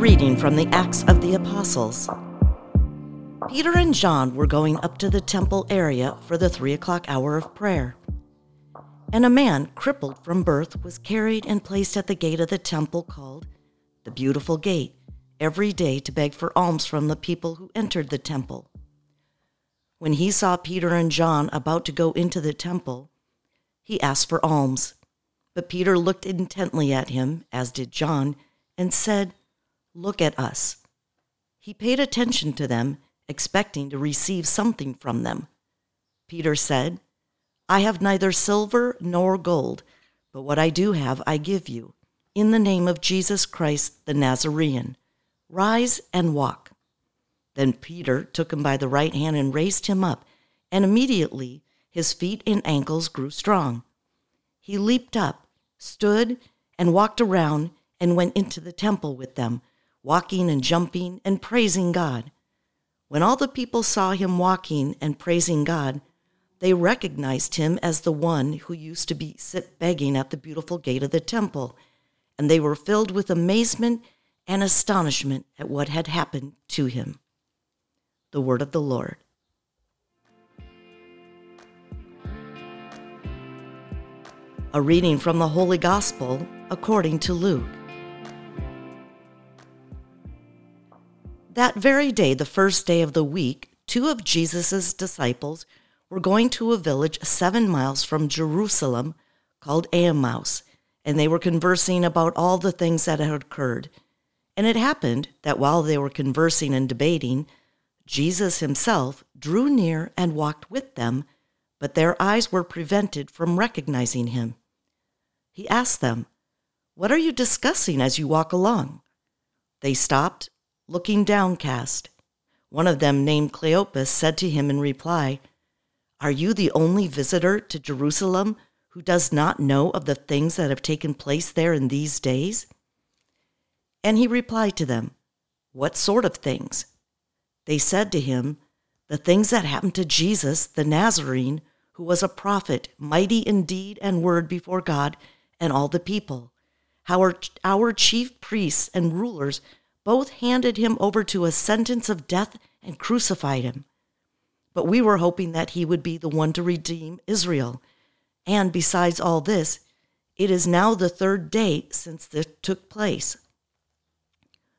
the Acts of the Apostles. Peter and John were going up to the temple area for the three o'clock hour of prayer. And a man, crippled from birth, was carried and placed at the gate of the temple called the Beautiful Gate every day to beg for alms from the people who entered the temple. When he saw Peter and John about to go into the temple, he asked for alms. But Peter looked intently at him, as did John, and said, Look at us. He paid attention to them, expecting to receive something from them. Peter said, I have neither silver nor gold, but what I do have I give you. In the name of Jesus Christ the Nazarene, rise and walk. Then Peter took him by the right hand and raised him up, and immediately his feet and ankles grew strong. He leaped up, stood, and walked around, and went into the temple with them, walking and jumping and praising God. When all the people saw him walking and praising God, they recognized him as the one who used to be sit begging at the beautiful gate of the temple, and they were filled with amazement and astonishment at what had happened to him. The word of the Lord. A reading from the Holy Gospel according to Luke. That very day, the first day of the week, two of Jesus' disciples were going to a village seven miles from Jerusalem called Emmaus, and they were conversing about all the things that had occurred. And it happened that while they were conversing and debating, Jesus himself drew near and walked with them, but their eyes were prevented from recognizing him. He asked them, What are you discussing as you walk along? They stopped looking downcast. One of them, named Cleopas, said to him in reply, Are you the only visitor to Jerusalem who does not know of the things that have taken place there in these days? And he replied to them, What sort of things? They said to him, The things that happened to Jesus, the Nazarene, who was a prophet, mighty in deed and word before God and all the people. How our, our chief priests and rulers both handed him over to a sentence of death and crucified him. But we were hoping that he would be the one to redeem Israel. And besides all this, it is now the third day since this took place.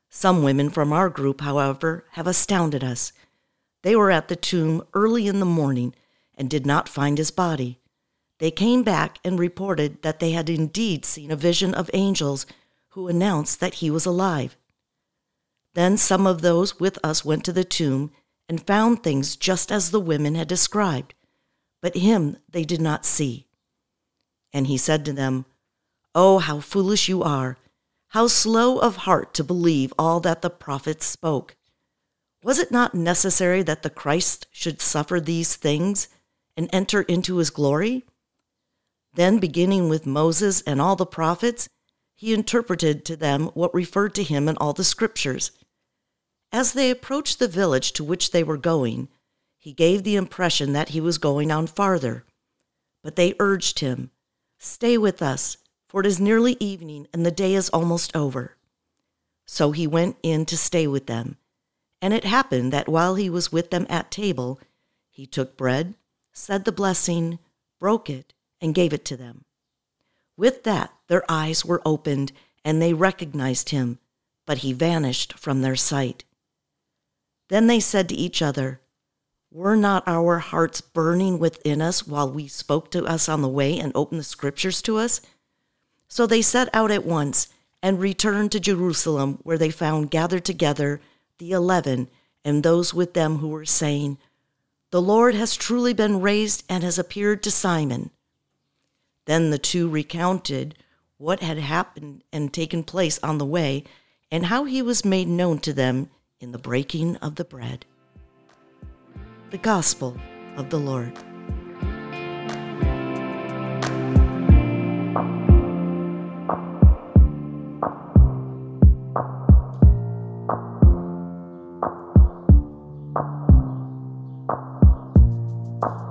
Some women from our group, however, have astounded us. They were at the tomb early in the morning and did not find his body. They came back and reported that they had indeed seen a vision of angels who announced that he was alive. Then some of those with us went to the tomb and found things just as the women had described, but him they did not see. And he said to them, Oh, how foolish you are! How slow of heart to believe all that the prophets spoke! Was it not necessary that the Christ should suffer these things and enter into his glory? Then, beginning with Moses and all the prophets, he interpreted to them what referred to him in all the scriptures. As they approached the village to which they were going, he gave the impression that he was going on farther. But they urged him, Stay with us, for it is nearly evening and the day is almost over. So he went in to stay with them. And it happened that while he was with them at table, he took bread, said the blessing, broke it, and gave it to them. With that, their eyes were opened, and they recognized him, but he vanished from their sight. Then they said to each other, Were not our hearts burning within us while we spoke to us on the way and opened the scriptures to us? So they set out at once and returned to Jerusalem, where they found gathered together the eleven and those with them who were saying, The Lord has truly been raised and has appeared to Simon. Then the two recounted what had happened and taken place on the way, and how he was made known to them in the breaking of the bread. The Gospel of the Lord. you